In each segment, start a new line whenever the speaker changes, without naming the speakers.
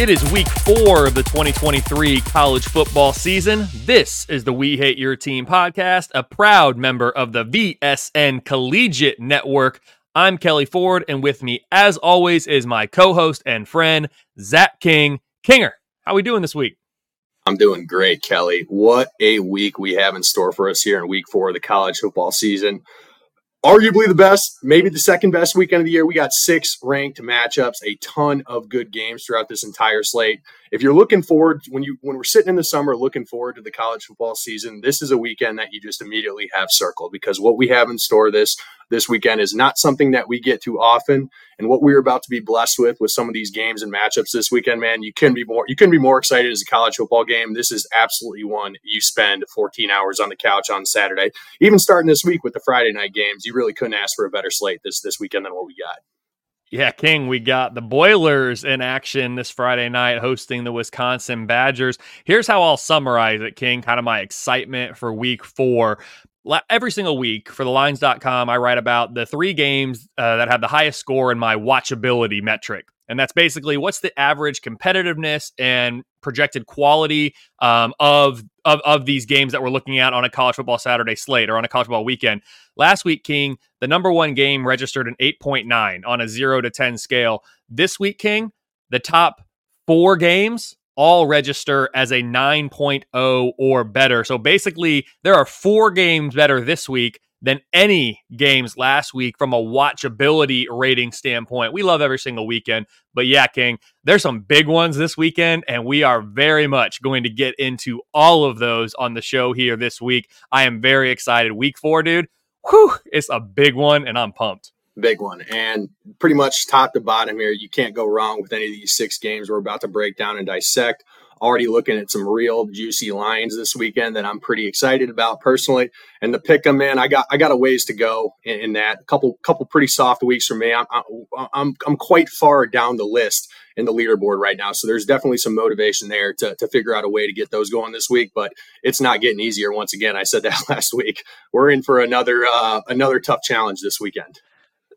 It is week four of the 2023 college football season. This is the We Hate Your Team podcast, a proud member of the VSN Collegiate Network. I'm Kelly Ford, and with me, as always, is my co-host and friend Zach King. Kinger, how are we doing this week?
I'm doing great, Kelly. What a week we have in store for us here in week four of the college football season arguably the best, maybe the second best weekend of the year. We got six ranked matchups, a ton of good games throughout this entire slate. If you're looking forward when you when we're sitting in the summer looking forward to the college football season, this is a weekend that you just immediately have circled because what we have in store this this weekend is not something that we get too often. And what we're about to be blessed with with some of these games and matchups this weekend, man, you couldn't be more you couldn't be more excited as a college football game. This is absolutely one you spend 14 hours on the couch on Saturday. Even starting this week with the Friday night games, you really couldn't ask for a better slate this this weekend than what we got.
Yeah, King, we got the Boilers in action this Friday night hosting the Wisconsin Badgers. Here's how I'll summarize it, King, kind of my excitement for week four. Every single week for the lines.com, I write about the three games uh, that have the highest score in my watchability metric. And that's basically what's the average competitiveness and projected quality um, of, of of these games that we're looking at on a college football Saturday slate or on a college football weekend. Last week, King, the number one game registered an 8.9 on a zero to 10 scale. This week, King, the top four games all register as a 9.0 or better. So basically, there are four games better this week than any games last week from a watchability rating standpoint. We love every single weekend, but yeah, King, there's some big ones this weekend, and we are very much going to get into all of those on the show here this week. I am very excited. Week four, dude, whew, it's a big one, and I'm pumped.
Big one. And pretty much top to bottom here, you can't go wrong with any of these six games we're about to break down and dissect already looking at some real juicy lines this weekend that I'm pretty excited about personally. And the pick 'em, man, I got I got a ways to go in, in that. A couple couple pretty soft weeks for me. I'm, I'm I'm quite far down the list in the leaderboard right now, so there's definitely some motivation there to to figure out a way to get those going this week. But it's not getting easier. Once again, I said that last week. We're in for another uh, another tough challenge this weekend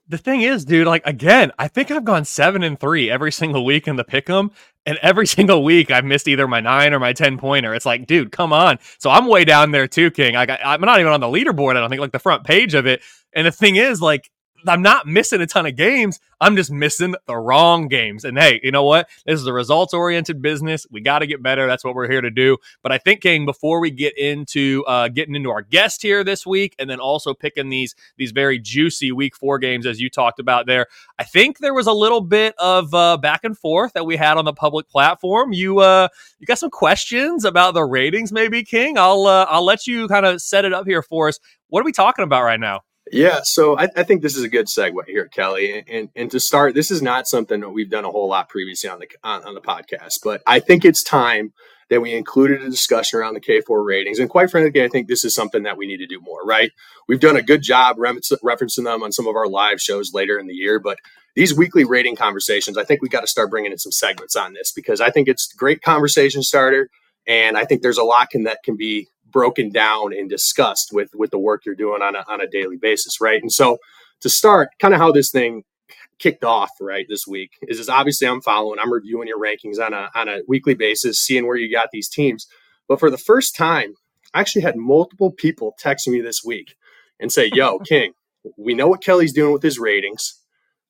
the thing is, dude, like again, I think I've gone seven and three every single week in the pick 'em, and every single week I've missed either my nine or my ten pointer. It's like, dude, come on. So I'm way down there too, King. I got, I'm not even on the leaderboard. I don't think like the front page of it. And the thing is, like, I'm not missing a ton of games. I'm just missing the wrong games. And hey, you know what? This is a results oriented business. We got to get better. That's what we're here to do. But I think, King, before we get into uh, getting into our guest here this week, and then also picking these these very juicy week four games as you talked about there, I think there was a little bit of uh, back and forth that we had on the public platform. You uh, you got some questions about the ratings, maybe, King. I'll uh, I'll let you kind of set it up here for us. What are we talking about right now?
Yeah, so I, I, think this is a good segue here, Kelly. And, and to start, this is not something that we've done a whole lot previously on the on, on the podcast, but I think it's time that we included a discussion around the K Ford ratings. And quite frankly, I think this is something that we need to do more. Right? We've done a good job referencing them on some of our live shows later in the year, but these weekly rating conversations, I think we got to start bringing in some segments on this because I think it's great conversation starter. And I think there's a lot can, that can be broken down and discussed with with the work you're doing on a, on a daily basis right? And so to start kind of how this thing kicked off right this week is is obviously i'm following i'm reviewing your rankings on a on a weekly basis seeing where you got these teams. But for the first time i actually had multiple people text me this week and say yo king we know what kelly's doing with his ratings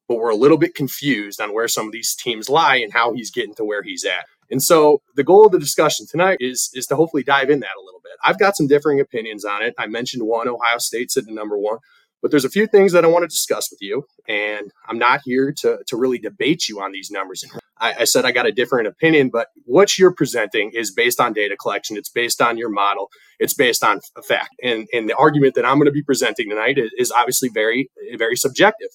but we're a little bit confused on where some of these teams lie and how he's getting to where he's at and so the goal of the discussion tonight is is to hopefully dive in that a little bit. I've got some differing opinions on it. I mentioned one, Ohio State the number one, but there's a few things that I want to discuss with you. And I'm not here to, to really debate you on these numbers. I, I said I got a different opinion, but what you're presenting is based on data collection. It's based on your model. It's based on a fact. And, and the argument that I'm going to be presenting tonight is, is obviously very, very subjective.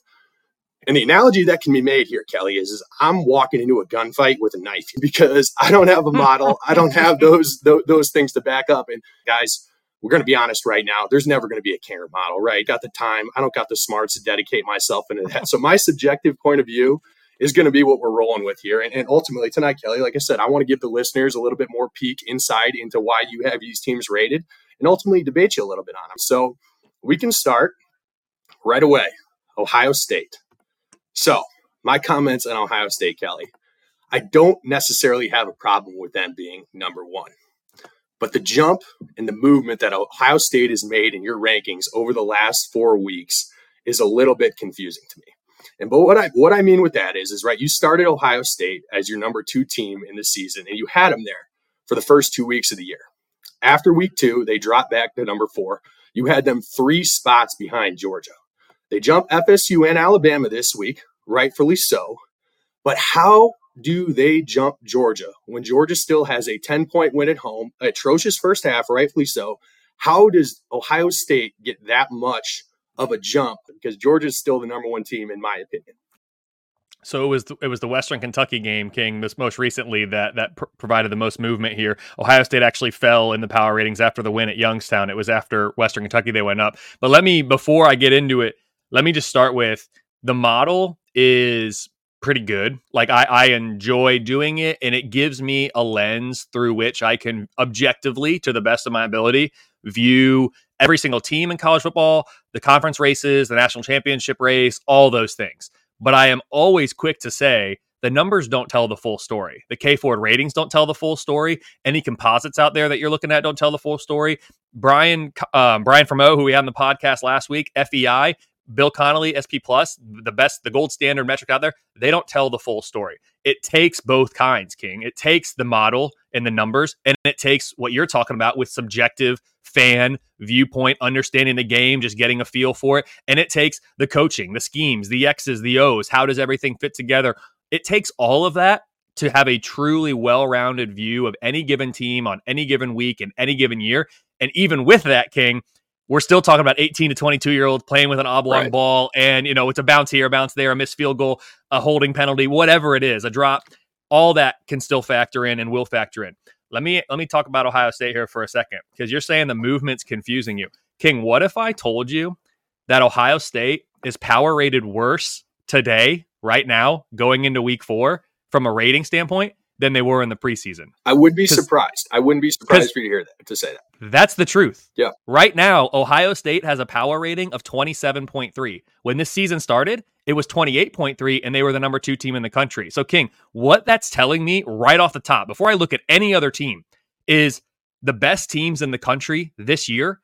And the analogy that can be made here, Kelly, is, is I'm walking into a gunfight with a knife because I don't have a model. I don't have those, those, those things to back up. And guys, we're going to be honest right now. There's never going to be a Kinger model, right? Got the time. I don't got the smarts to dedicate myself into that. So my subjective point of view is going to be what we're rolling with here. And, and ultimately tonight, Kelly, like I said, I want to give the listeners a little bit more peek inside into why you have these teams rated and ultimately debate you a little bit on them. So we can start right away. Ohio State. So, my comments on Ohio State, Kelly. I don't necessarily have a problem with them being number one. But the jump and the movement that Ohio State has made in your rankings over the last four weeks is a little bit confusing to me. And but what I what I mean with that is is right, you started Ohio State as your number two team in the season, and you had them there for the first two weeks of the year. After week two, they dropped back to number four. You had them three spots behind Georgia. They jump FSU and Alabama this week, rightfully so. But how do they jump Georgia when Georgia still has a 10 point win at home, atrocious first half, rightfully so? How does Ohio State get that much of a jump? Because Georgia is still the number one team, in my opinion.
So it was the, it was the Western Kentucky game, King, this most recently that that pr- provided the most movement here. Ohio State actually fell in the power ratings after the win at Youngstown. It was after Western Kentucky they went up. But let me before I get into it, let me just start with the model is pretty good. Like I, I enjoy doing it, and it gives me a lens through which I can objectively, to the best of my ability, view every single team in college football, the conference races, the national championship race, all those things. But I am always quick to say the numbers don't tell the full story. The K Ford ratings don't tell the full story. Any composites out there that you're looking at don't tell the full story. Brian um, Brian Fremeau, who we had on the podcast last week, FEI Bill Connelly, SP Plus, the best, the gold standard metric out there, they don't tell the full story. It takes both kinds, King. It takes the model and the numbers, and it takes what you're talking about with subjective fan viewpoint, understanding the game, just getting a feel for it. And it takes the coaching, the schemes, the X's, the O's. How does everything fit together? It takes all of that to have a truly well rounded view of any given team on any given week in any given year. And even with that, King, we're still talking about 18 to 22 year olds playing with an oblong right. ball and you know it's a bounce here a bounce there a missed field goal a holding penalty whatever it is a drop all that can still factor in and will factor in let me let me talk about ohio state here for a second because you're saying the movement's confusing you king what if i told you that ohio state is power rated worse today right now going into week four from a rating standpoint than they were in the preseason.
I would be surprised. I wouldn't be surprised for you to hear that to say that.
That's the truth.
Yeah.
Right now, Ohio State has a power rating of 27.3. When this season started, it was 28.3 and they were the number 2 team in the country. So King, what that's telling me right off the top before I look at any other team is the best teams in the country this year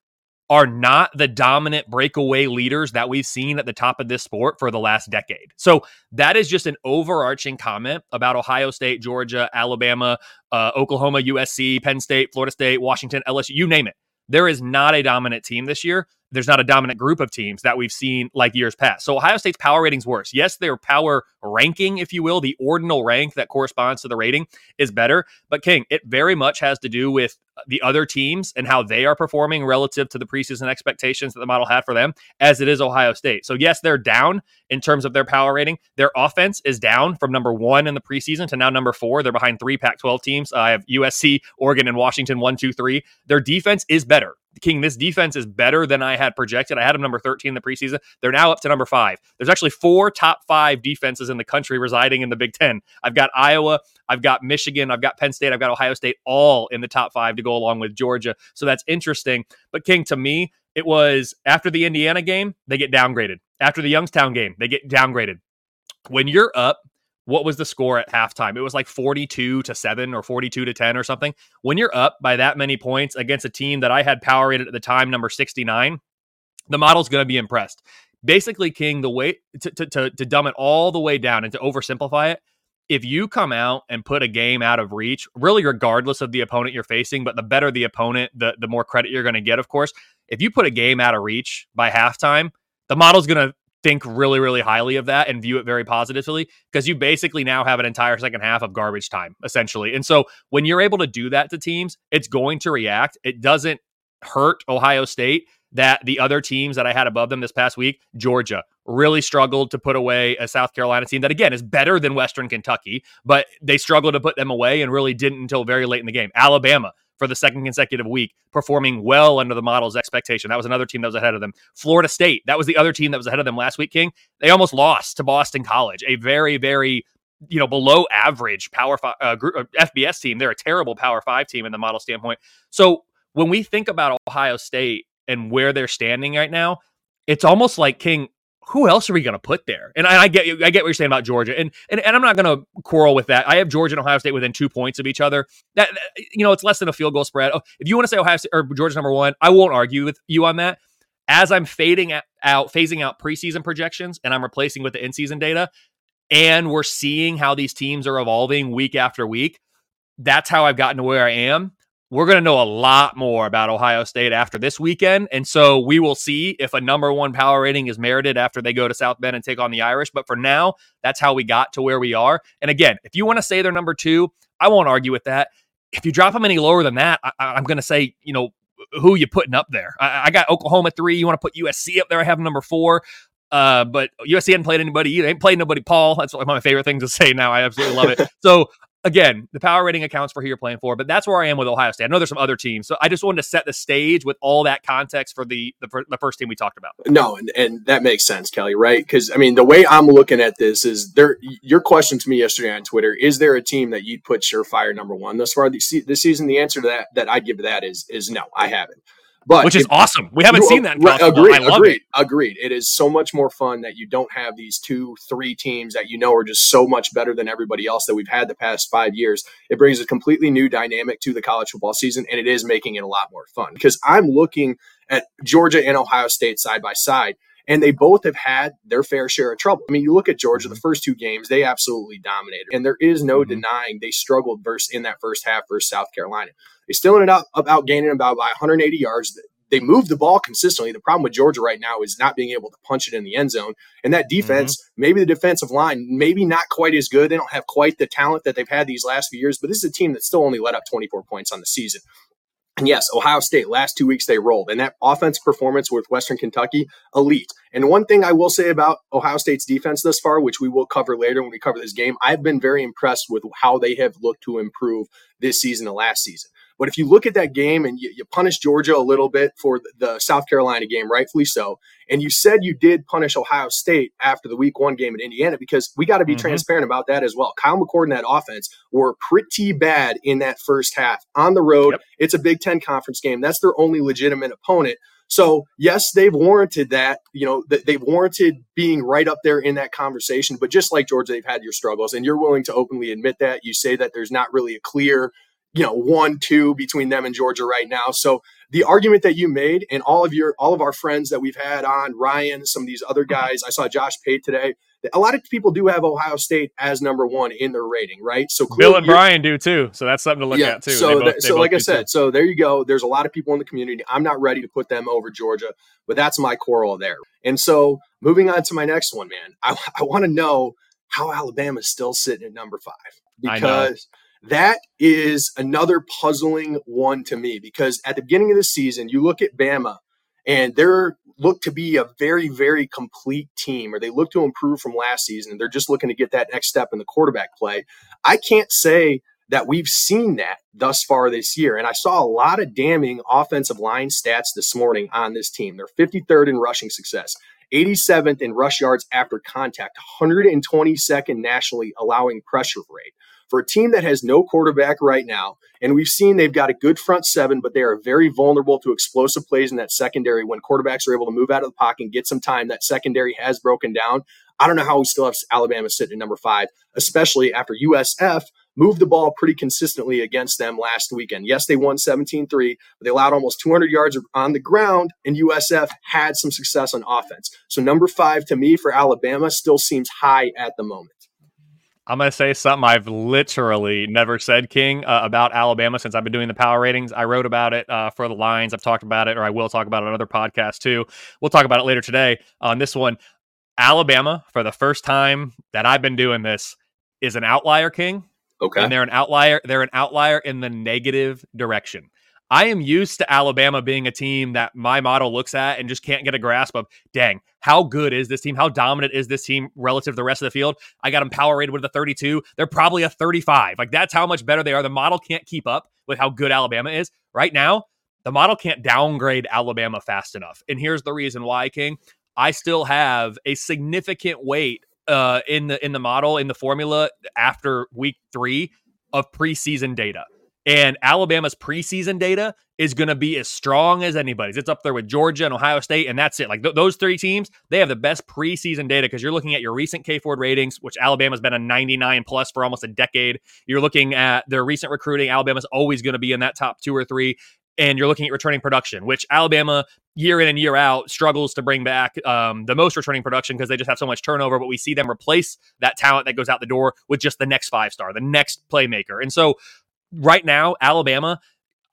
are not the dominant breakaway leaders that we've seen at the top of this sport for the last decade. So that is just an overarching comment about Ohio State, Georgia, Alabama, uh, Oklahoma, USC, Penn State, Florida State, Washington, LSU, you name it. There is not a dominant team this year. There's not a dominant group of teams that we've seen like years past. So Ohio State's power rating's worse. Yes, their power ranking, if you will, the ordinal rank that corresponds to the rating is better. But King, it very much has to do with uh, the other teams and how they are performing relative to the preseason expectations that the model had for them, as it is Ohio State. So, yes, they're down in terms of their power rating. Their offense is down from number one in the preseason to now number four. They're behind three Pac 12 teams. I have USC, Oregon, and Washington one, two, three. Their defense is better. King, this defense is better than I had projected. I had them number 13 in the preseason. They're now up to number five. There's actually four top five defenses in the country residing in the Big Ten. I've got Iowa, I've got Michigan, I've got Penn State, I've got Ohio State, all in the top five to go along with Georgia. So that's interesting. But King, to me, it was after the Indiana game, they get downgraded. After the Youngstown game, they get downgraded. When you're up what was the score at halftime? It was like 42 to 7 or 42 to 10 or something. When you're up by that many points against a team that I had power rated at the time, number 69, the model's going to be impressed. Basically, King, the way to, to, to, to dumb it all the way down and to oversimplify it, if you come out and put a game out of reach, really regardless of the opponent you're facing, but the better the opponent, the, the more credit you're going to get, of course. If you put a game out of reach by halftime, the model's going to think really, really highly of that and view it very positively because you basically now have an entire second half of garbage time, essentially. And so when you're able to do that to teams, it's going to react. It doesn't hurt Ohio State that the other teams that I had above them this past week, Georgia, really struggled to put away a South Carolina team that, again, is better than Western Kentucky, but they struggled to put them away and really didn't until very late in the game. Alabama for the second consecutive week, performing well under the model's expectation. That was another team that was ahead of them. Florida State, that was the other team that was ahead of them last week, King. They almost lost to Boston College, a very, very you know below average power five uh, group, uh, FBS team. They're a terrible power five team in the model standpoint. So when we think about Ohio State and where they're standing right now, it's almost like King. who else are we going to put there? And I, I, get I get what you're saying about Georgia, and and, and I'm not going to quarrel with that. I have Georgia and Ohio State within two points of each other. That, you know, it's less than a field goal spread. Oh, if you want to say Ohio State or Georgia's number one, I won't argue with you on that. As I'm fading out, phasing out preseason projections, and I'm replacing with the in season data, and we're seeing how these teams are evolving week after week. That's how I've gotten to where I am we're going to know a lot more about Ohio State after this weekend. And so we will see if a number one power rating is merited after they go to South Bend and take on the Irish. But for now, that's how we got to where we are. And again, if you want to say they're number two, I won't argue with that. If you drop them any lower than that, I, am going to say, you know, who you putting up there? I, I got Oklahoma three. You want to put USC up there? I have number four. Uh, but USC hadn't played anybody either. Ain't played nobody. Paul. That's one of my favorite things to say now. I absolutely love it. so again, the power rating accounts for who you're playing for, but that's where I am with Ohio State. I know there's some other teams, so I just wanted to set the stage with all that context for the the, the first team we talked about.
No, and, and that makes sense, Kelly, right? Because I mean, the way I'm looking at this is there. Your question to me yesterday on Twitter is there a team that you'd put surefire number one thus far this, season? The answer to that that I'd give to that is is no, I haven't.
But which is if, awesome. We haven't seen that. right,
agreed. agreed. It. Agreed. It is so much more fun that you don't have these two, three teams that you know are just so much better than everybody else that we've had the past five years. It brings a completely new dynamic to the college football season, and it is making it a lot more fun because I'm looking at Georgia and Ohio State side by side. And they both have had their fair share of trouble. I mean, you look at Georgia, the mm-hmm. first two games, they absolutely dominated. And there is no mm-hmm. denying they struggled versus in that first half versus South Carolina. They still ended up about gaining about by 180 yards. They moved the ball consistently. The problem with Georgia right now is not being able to punch it in the end zone. And that defense, mm-hmm. maybe the defensive line, maybe not quite as good. They don't have quite the talent that they've had these last few years, but this is a team that still only let up 24 points on the season. And yes, Ohio State, last two weeks they rolled. And that offense performance with Western Kentucky, elite. And one thing I will say about Ohio State's defense thus far, which we will cover later when we cover this game, I've been very impressed with how they have looked to improve this season and last season. But if you look at that game and you, you punish Georgia a little bit for the, the, South Carolina game, rightfully so, and you said you did punish Ohio State after the week one game in Indiana because we got to be mm-hmm. transparent about that as well. Kyle McCord and that offense were pretty bad in that first half on the road. Yep. It's a Big Ten conference game. That's their only legitimate opponent. So yes, they've warranted that. You know, they've warranted being right up there in that conversation. But just like Georgia, they've had your struggles, and you're willing to openly admit that. You say that there's not really a clear you know one two between them and Georgia right now. So the argument that you made and all of your all of our friends that we've had on Ryan, some of these other guys, I saw Josh Pate today. A lot of people do have Ohio State as number one in their rating, right? So
Bill and Brian do too. So that's something to look yeah, at too.
So, both, so like I said, too. so there you go. There's a lot of people in the community. I'm not ready to put them over Georgia, but that's my quarrel there. And so moving on to my next one, man, I, I want to know how Alabama's still sitting at number five because that is another puzzling one to me because at the beginning of the season, you look at Bama and they're look to be a very, very complete team, or they look to improve from last season, and they're just looking to get that next step in the quarterback play. I can't say that we've seen that thus far this year. And I saw a lot of damning offensive line stats this morning on this team. They're 53rd in rushing success, 87th in rush yards after contact, 122nd nationally allowing pressure rate for a team that has no quarterback right now, and we've seen they've got a good front seven, but they are very vulnerable to explosive plays in that secondary when quarterbacks are able to move out of the pocket and get some time. That secondary has broken down. I don't know how we still have Alabama sitting at number five, especially after USF moved the ball pretty consistently against them last weekend. Yes, they won 17 3, but they allowed almost 200 yards on the ground, and USF had some success on offense. So, number five to me for Alabama still seems high at the moment.
I'm going to say something I've literally never said, King, uh, about Alabama since I've been doing the power ratings. I wrote about it uh, for the lines. I've talked about it, or I will talk about it on other podcasts too. We'll talk about it later today on this one. Alabama, for the first time that I've been doing this, is an outlier, King.
Okay.
And they're an outlier. They're an outlier in the negative direction. I am used to Alabama being a team that my model looks at and just can't get a grasp of, dang, how good is this team? How dominant is this team relative to the rest of the field? I got them power rated with a 32. They're probably a 35. Like that's how much better they are. The model can't keep up with how good Alabama is. Right now, the model can't downgrade Alabama fast enough. And here's the reason why, King. I still have a significant weight uh, in the in the model in the formula after week three of preseason data. And Alabama's preseason data is going to be as strong as anybody's. It's up there with Georgia and Ohio State, and that's it. Like th- those three teams, they have the best preseason data because you're looking at your recent K Ford ratings, which Alabama's been a 99 plus for almost a decade. You're looking at their recent recruiting. Alabama's always going to be in that top two or three. And you're looking at returning production, which Alabama year in and year out struggles to bring back um, the most returning production because they just have so much turnover. But we see them replace that talent that goes out the door with just the next five star, the next playmaker. And so right now, Alabama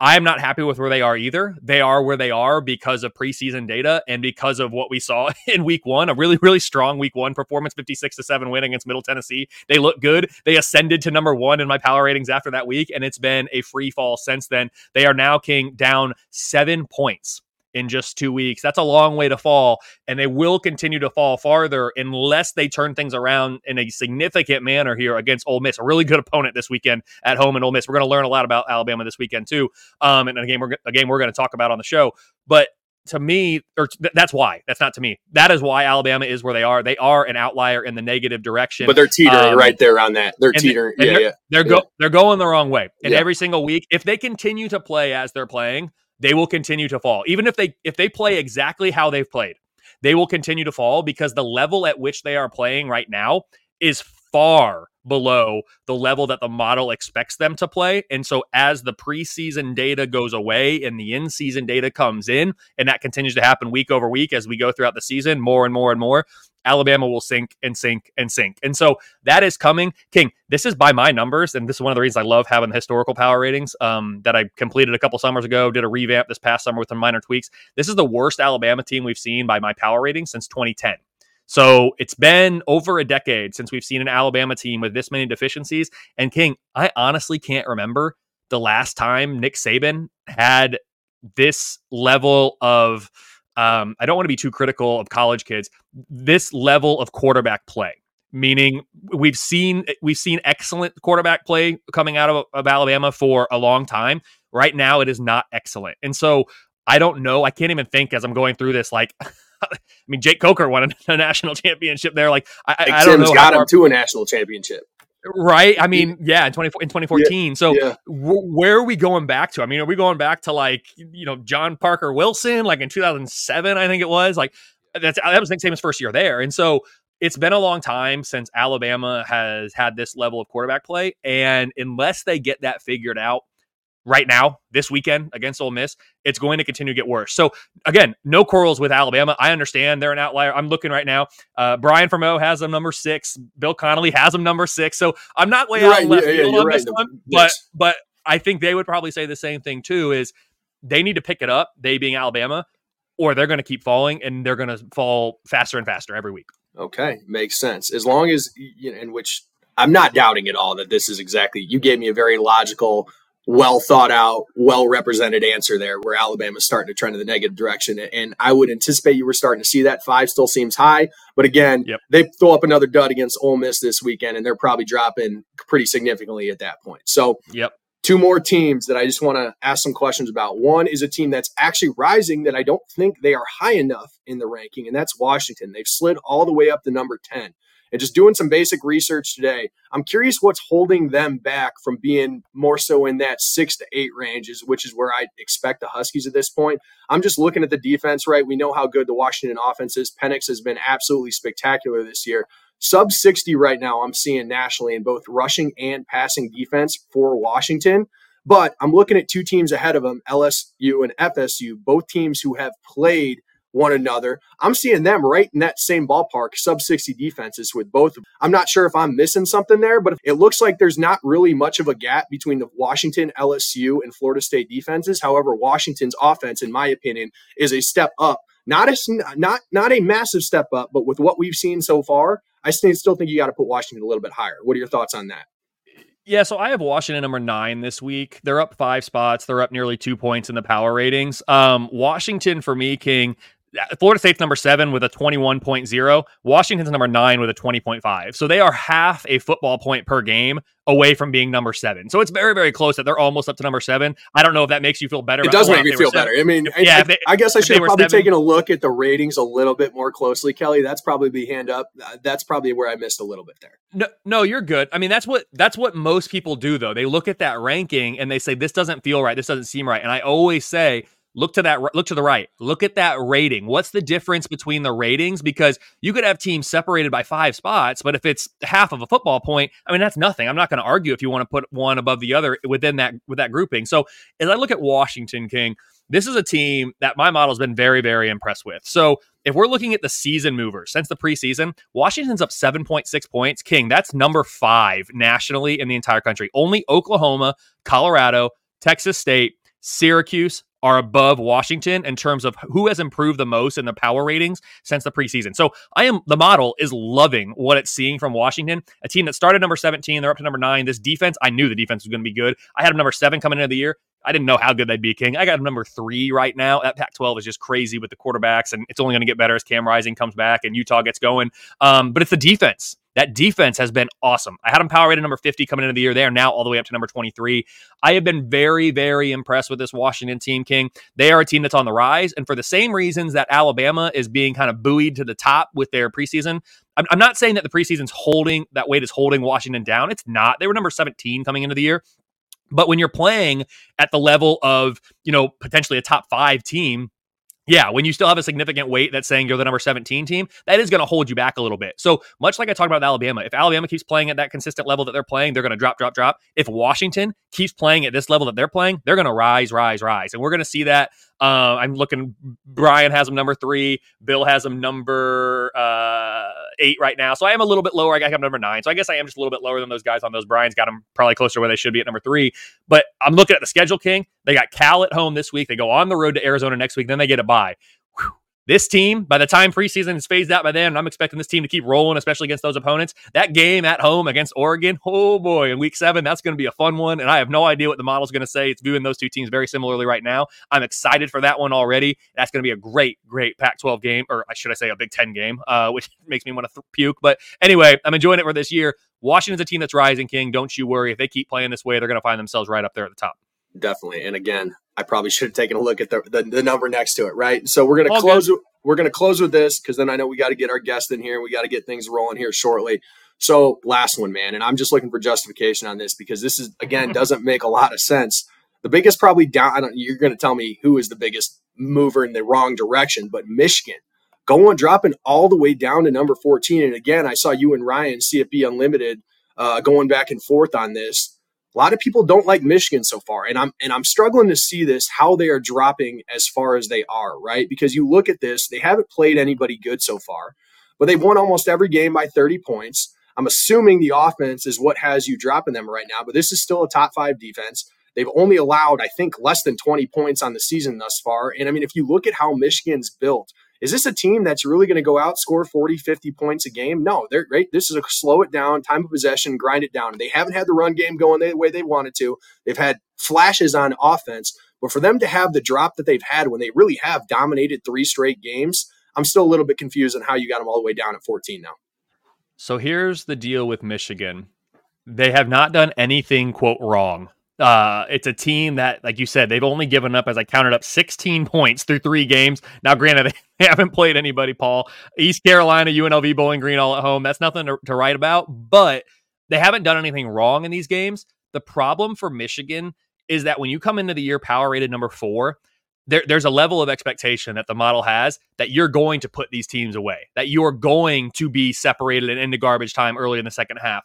I am not happy with where they are either. They are where they are because of preseason data and because of what we saw in week one, a really, really strong week one performance, 56 to 7 win against Middle Tennessee. They look good. They ascended to number one in my power ratings after that week, and it's been a free fall since then. They are now king down seven points in just two weeks. That's a long way to fall, and they will continue to fall farther unless they turn things around in a significant manner here against Ole Miss, a really good opponent this weekend at home in Ole Miss. We're going to learn a lot about Alabama this weekend too, um, and a game we're a game we're going to talk about on the show. But to me, or th- that's why. That's not to me. That is why Alabama is where they are. They are an outlier in the negative direction.
But they're teetering um, right there on that. They're teetering.
They,
yeah,
they're,
yeah.
They're go. They're going the wrong way. And yeah. every single week, if they continue to play as they're playing, they will continue to fall. Even if they if they play exactly how they've played, they will continue to fall because the level at which they are playing right now is far below the level that the model expects them to play. And so as the preseason data goes away and the in-season data comes in, and that continues to happen week over week as we go throughout the season, more and more and more, Alabama will sink and sink and sink. And so that is coming. King, this is by my numbers, and this is one of the reasons I love having the historical power ratings um, that I completed a couple summers ago, did a revamp this past summer with some minor tweaks. This is the worst Alabama team we've seen by my power rating since 2010. So it's been over a decade since we've seen an Alabama team with this many deficiencies. And King, I honestly can't remember the last time Nick Saban had this level of um, I don't want to be too critical of college kids. This level of quarterback play, meaning we've seen we've seen excellent quarterback play coming out of, of Alabama for a long time. Right now, it is not excellent, and so I don't know. I can't even think as I'm going through this. Like, I mean, Jake Coker won a, national championship there. Like, I, I don't know.
Got him to a national championship.
Right. I mean, yeah, in 20, in 2014. Yeah, so yeah. W- where are we going back to? I mean, are we going back to like, you know, John Parker Wilson, like in 2007, I think it was like that's, that was Nick Saban's first year there. And so it's been a long time since Alabama has had this level of quarterback play. And unless they get that figured out, right now, this weekend against Ole Miss, it's going to continue to get worse. So again, no quarrels with Alabama. I understand they're an outlier. I'm looking right now. Uh, Brian Fremeau has them number six. Bill Connelly has them number six. So I'm not way you're out right. left yeah, field yeah, on right. this one, yes. but but I think they would probably say the same thing too. Is they need to pick it up. They being Alabama, or they're going to keep falling and they're going to fall faster and faster every week.
Okay, makes sense. As long as you know, in which I'm not doubting at all that this is exactly. You gave me a very logical well thought out, well represented answer there where Alabama's starting to trend in the negative direction. And I would anticipate you were starting to see that. Five still seems high. But again, yep. they throw up another dud against Ole Miss this weekend, and they're probably dropping pretty significantly at that point. So,
yep.
Two more teams that I just want to ask some questions about. One is a team that's actually rising that I don't think they are high enough in the ranking, and that's Washington. They've slid all the way up to number 10 and just doing some basic research today, I'm curious what's holding them back from being more so in that six to eight ranges, which is where I expect the Huskies at this point. I'm just looking at the defense, right? We know how good the Washington offense is. Penix has been absolutely spectacular this year. Sub 60 right now, I'm seeing nationally in both rushing and passing defense for Washington. But I'm looking at two teams ahead of them, LSU and FSU, both teams who have played one another. I'm seeing them right in that same ballpark, sub 60 defenses with both. Of. I'm not sure if I'm missing something there, but it looks like there's not really much of a gap between the Washington, LSU, and Florida State defenses. However, Washington's offense, in my opinion, is a step up. Not a not not a massive step up, but with what we've seen so far, I still think you got to put Washington a little bit higher. What are your thoughts on that?
Yeah, so I have Washington number nine this week. They're up five spots. They're up nearly two points in the power ratings. Um, Washington for me, King, Florida State's number seven with a 21.0. Washington's number nine with a 20.5. So they are half a football point per game away from being number seven. So it's very, very close that they're almost up to number seven. I don't know if that makes you feel better.
It does make me feel better. I mean, if, yeah, I, they, I, guess I should have probably seven. taken a look at the ratings a little bit more closely, Kelly. That's probably be hand up. That's probably where I missed a little bit there.
No, no, you're good. I mean, that's what that's what most people do though. They look at that ranking and they say this doesn't feel right. This doesn't seem right. And I always say look to that look to the right. Look at that rating. What's the difference between the ratings? Because you could have teams separated by five spots but if it's half of a football point i mean that's nothing. I'm not going to argue if you want to put one above the other within that with that grouping. So as i look at washington king this is a team that my model has been very very impressed with. So if we're looking at the season movers since the preseason washington's up 7.6 points. King that's number five nationally in the entire country. Only oklahoma colorado texas state Syracuse, are above Washington in terms of who has improved the most in the power ratings since the preseason. So I am the model is loving what it's seeing from Washington, a team that started number 17, they're up to number nine. This defense, I knew the defense was going to be good. I had them number seven coming into the year. I didn't know how good they'd be, King. I got them number three right now. That Pac 12 is just crazy with the quarterbacks, and it's only going to get better as Cam Rising comes back and Utah gets going. Um, but it's the defense that defense has been awesome. I had them power rated number 50 coming into the year. They are now all the way up to number 23. I have been very, very impressed with this Washington team, King. They are a team that's on the rise. And for the same reasons that Alabama is being kind of buoyed to the top with their preseason, I'm, I'm not saying that the preseason's holding, that weight is holding Washington down. It's not. They were number 17 coming into the year. But when you're playing at the level of, you know, potentially a top five team, yeah, when you still have a significant weight that's saying you're the number 17 team, that is going to hold you back a little bit. So, much like I talked about Alabama, if Alabama keeps playing at that consistent level that they're playing, they're going to drop, drop, drop. If Washington keeps playing at this level that they're playing, they're going to rise, rise, rise. And we're going to see that uh, I'm looking. Brian has him number three. Bill has him number uh, eight right now. So I am a little bit lower. I got him number nine. So I guess I am just a little bit lower than those guys on those. Brian's got them probably closer where they should be at number three. But I'm looking at the schedule, King. They got Cal at home this week. They go on the road to Arizona next week. Then they get a bye. This team, by the time preseason is phased out by then, I'm expecting this team to keep rolling, especially against those opponents. That game at home against Oregon, oh boy, in week seven, that's going to be a fun one. And I have no idea what the model's going to say. It's viewing those two teams very similarly right now. I'm excited for that one already. That's going to be a great, great Pac 12 game, or should I say a Big 10 game, uh, which makes me want to th- puke. But anyway, I'm enjoying it for this year. Washington's a team that's rising, King. Don't you worry. If they keep playing this way, they're going to find themselves right up there at the top.
Definitely. And again, I probably should have taken a look at the, the, the number next to it, right? So we're going to close. Good we're going to close with this because then I know we got to get our guest in here. We got to get things rolling here shortly. So, last one, man. And I'm just looking for justification on this because this is, again, doesn't make a lot of sense. The biggest, probably down, I don't, you're going to tell me who is the biggest mover in the wrong direction, but Michigan going, dropping all the way down to number 14. And again, I saw you and Ryan, CFB Unlimited, uh, going back and forth on this. A lot of people don't like Michigan so far, and I'm and I'm struggling to see this how they are dropping as far as they are, right? Because you look at this, they haven't played anybody good so far, but they've won almost every game by 30 points. I'm assuming the offense is what has you dropping them right now, but this is still a top five defense. They've only allowed, I think, less than 20 points on the season thus far. And I mean, if you look at how Michigan's built, is this a team that's really going to go out, score 40, 50 points a game? No, they're right. This is a slow it down, time of possession, grind it down. They haven't had the run game going the way they wanted to. They've had flashes on offense, but for them to have the drop that they've had when they really have dominated three straight games, I'm still a little bit confused on how you got them all the way down at 14 now.
So here's the deal with Michigan. They have not done anything, quote, wrong uh, it's a team that, like you said, they've only given up, as I counted up, 16 points through three games. Now, granted, they haven't played anybody, Paul. East Carolina, UNLV, Bowling Green all at home. That's nothing to, to write about, but they haven't done anything wrong in these games. The problem for Michigan is that when you come into the year power rated number four, there, there's a level of expectation that the model has that you're going to put these teams away, that you're going to be separated and into garbage time early in the second half.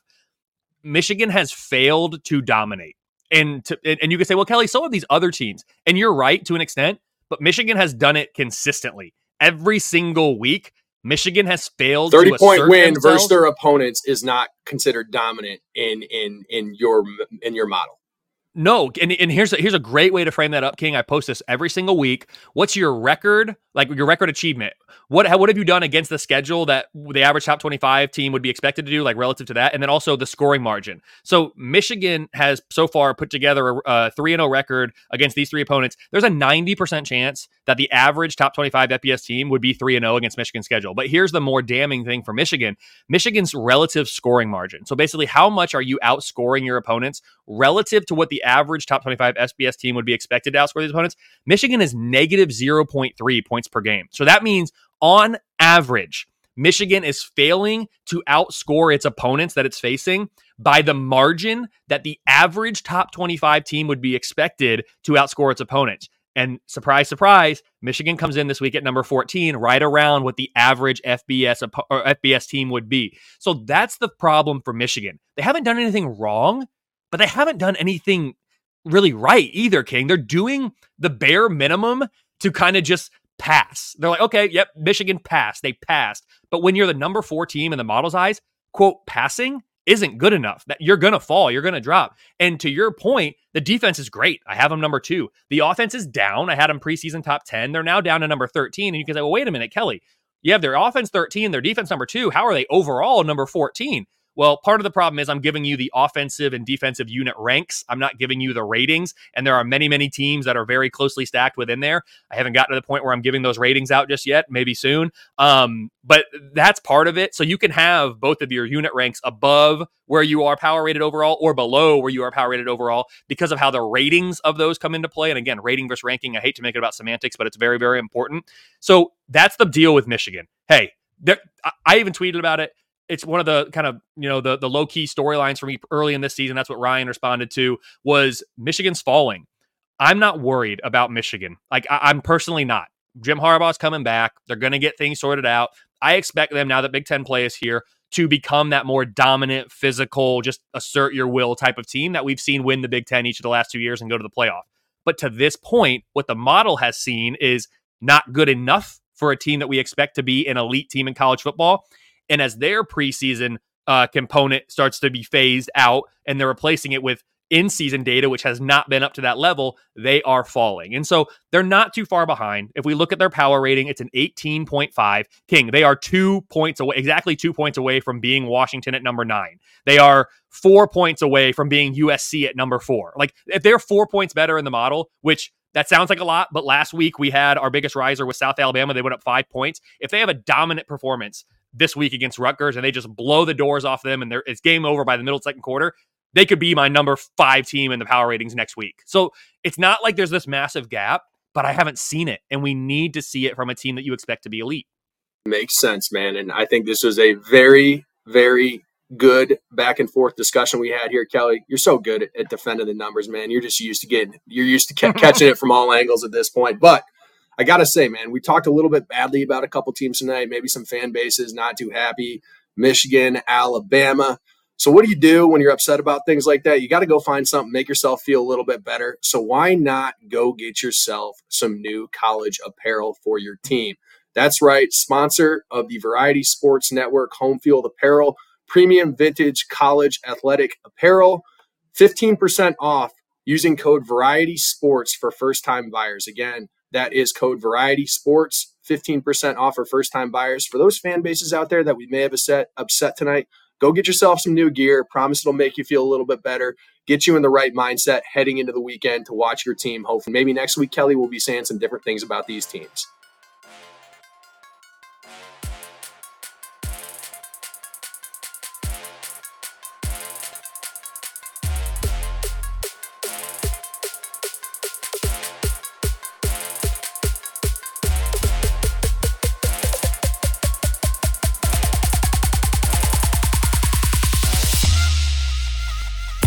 Michigan has failed to dominate and to, and you can say, well, Kelly, so have these other teams, and you're right to an extent. But Michigan has done it consistently every single week. Michigan has failed.
Thirty point win themselves. versus their opponents is not considered dominant in in in your in your model.
No, and, and here's a, here's a great way to frame that up, King. I post this every single week. What's your record, like your record achievement? What what have you done against the schedule that the average top twenty five team would be expected to do, like relative to that, and then also the scoring margin. So Michigan has so far put together a three and zero oh record against these three opponents. There's a ninety percent chance that the average top twenty five FBS team would be three and zero oh against Michigan's schedule. But here's the more damning thing for Michigan: Michigan's relative scoring margin. So basically, how much are you outscoring your opponents relative to what the average top 25 FBS team would be expected to outscore these opponents, Michigan is negative 0.3 points per game. So that means on average, Michigan is failing to outscore its opponents that it's facing by the margin that the average top 25 team would be expected to outscore its opponents. And surprise, surprise, Michigan comes in this week at number 14, right around what the average FBS FBS team would be. So that's the problem for Michigan. They haven't done anything wrong, but they haven't done anything really right either, King. They're doing the bare minimum to kind of just pass. They're like, okay, yep, Michigan passed. They passed. But when you're the number four team in the model's eyes, quote, passing isn't good enough. That you're gonna fall, you're gonna drop. And to your point, the defense is great. I have them number two. The offense is down. I had them preseason top 10. They're now down to number 13. And you can say, well, wait a minute, Kelly. You have their offense 13, their defense number two. How are they overall number 14? Well, part of the problem is I'm giving you the offensive and defensive unit ranks. I'm not giving you the ratings. And there are many, many teams that are very closely stacked within there. I haven't gotten to the point where I'm giving those ratings out just yet, maybe soon. Um, but that's part of it. So you can have both of your unit ranks above where you are power rated overall or below where you are power rated overall because of how the ratings of those come into play. And again, rating versus ranking, I hate to make it about semantics, but it's very, very important. So that's the deal with Michigan. Hey, I even tweeted about it it's one of the kind of you know the the low key storylines for me early in this season. That's what Ryan responded to was Michigan's falling. I'm not worried about Michigan. Like I, am personally not. Jim Harbaugh's coming back. They're going to get things sorted out. I expect them now that Big Ten play is here to become that more dominant, physical, just assert your will type of team that we've seen win the Big Ten each of the last two years and go to the playoff. But to this point, what the model has seen is not good enough for a team that we expect to be an elite team in college football. And as their preseason uh, component starts to be phased out and they're replacing it with in season data, which has not been up to that level, they are falling. And so they're not too far behind. If we look at their power rating, it's an 18.5. King, they are two points away, exactly two points away from being Washington at number nine. They are four points away from being USC at number four. Like, if they're four points better in the model, which that sounds like a lot, but last week we had our biggest riser with South Alabama. They went up five points. If they have a dominant performance this week against Rutgers and they just blow the doors off them and it's game over by the middle second quarter, they could be my number five team in the power ratings next week. So it's not like there's this massive gap, but I haven't seen it. And we need to see it from a team that you expect to be elite.
Makes sense, man. And I think this was a very, very good back and forth discussion we had here, Kelly. You're so good at, at defending the numbers, man. You're just used to getting, you're used to catching it from all angles at this point. But I got to say, man, we talked a little bit badly about a couple teams tonight. Maybe some fan bases not too happy. Michigan, Alabama. So, what do you do when you're upset about things like that? You got to go find something, make yourself feel a little bit better. So, why not go get yourself some new college apparel for your team? That's right, sponsor of the Variety Sports Network Home Field Apparel, premium vintage college athletic apparel, 15% off using code Variety Sports for first time buyers. Again, that is code Variety Sports, 15% off for first time buyers. For those fan bases out there that we may have upset, upset tonight, go get yourself some new gear. Promise it'll make you feel a little bit better, get you in the right mindset heading into the weekend to watch your team. Hopefully, maybe next week, Kelly will be saying some different things about these teams.